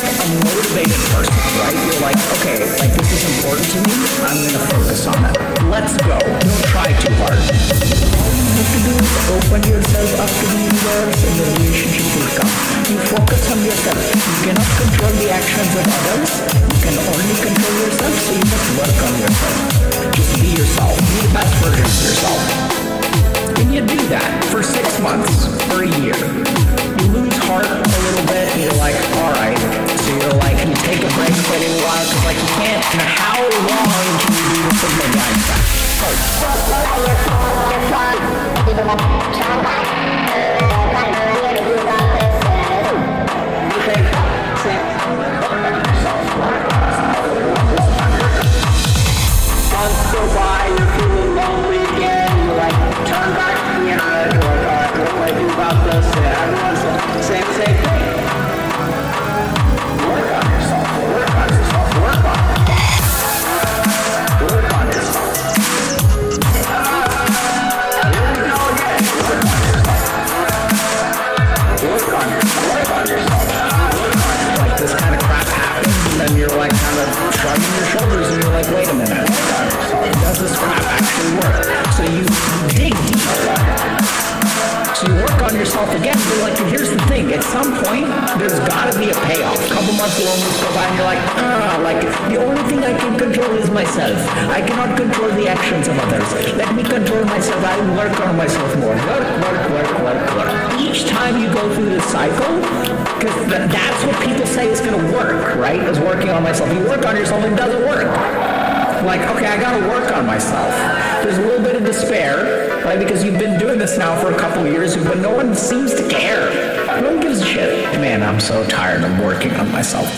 a motivated person, right? You're like, okay, like this is important to me. I'm gonna focus on it. Let's go. Don't try too hard. All you have to do is open yourself up to the universe and the relationship will come. You focus on yourself. You cannot control the actions of others. You can only control yourself, so you must work on yourself. Just be yourself. Be the best version of yourself. And you do that for six months or a year. Like you and you're like, wait a minute. Does this crap actually work? So you, dig deeper. So you work on yourself again, but like, here's the thing, at some point, there's gotta be a payoff. A couple months loneliness go by and you're like, ah, like, the only thing I can control is myself. I cannot control the actions of others. Let me control myself. I work on myself more. Work, work, work, work, work. Each time you go through this cycle, because th- that's what people say is gonna work, right? Is working on myself. You work on yourself, and it doesn't work like, okay, I gotta work on myself. There's a little bit of despair, right? Because you've been doing this now for a couple years, but no one seems to care. No one gives a shit. Man, I'm so tired of working on myself.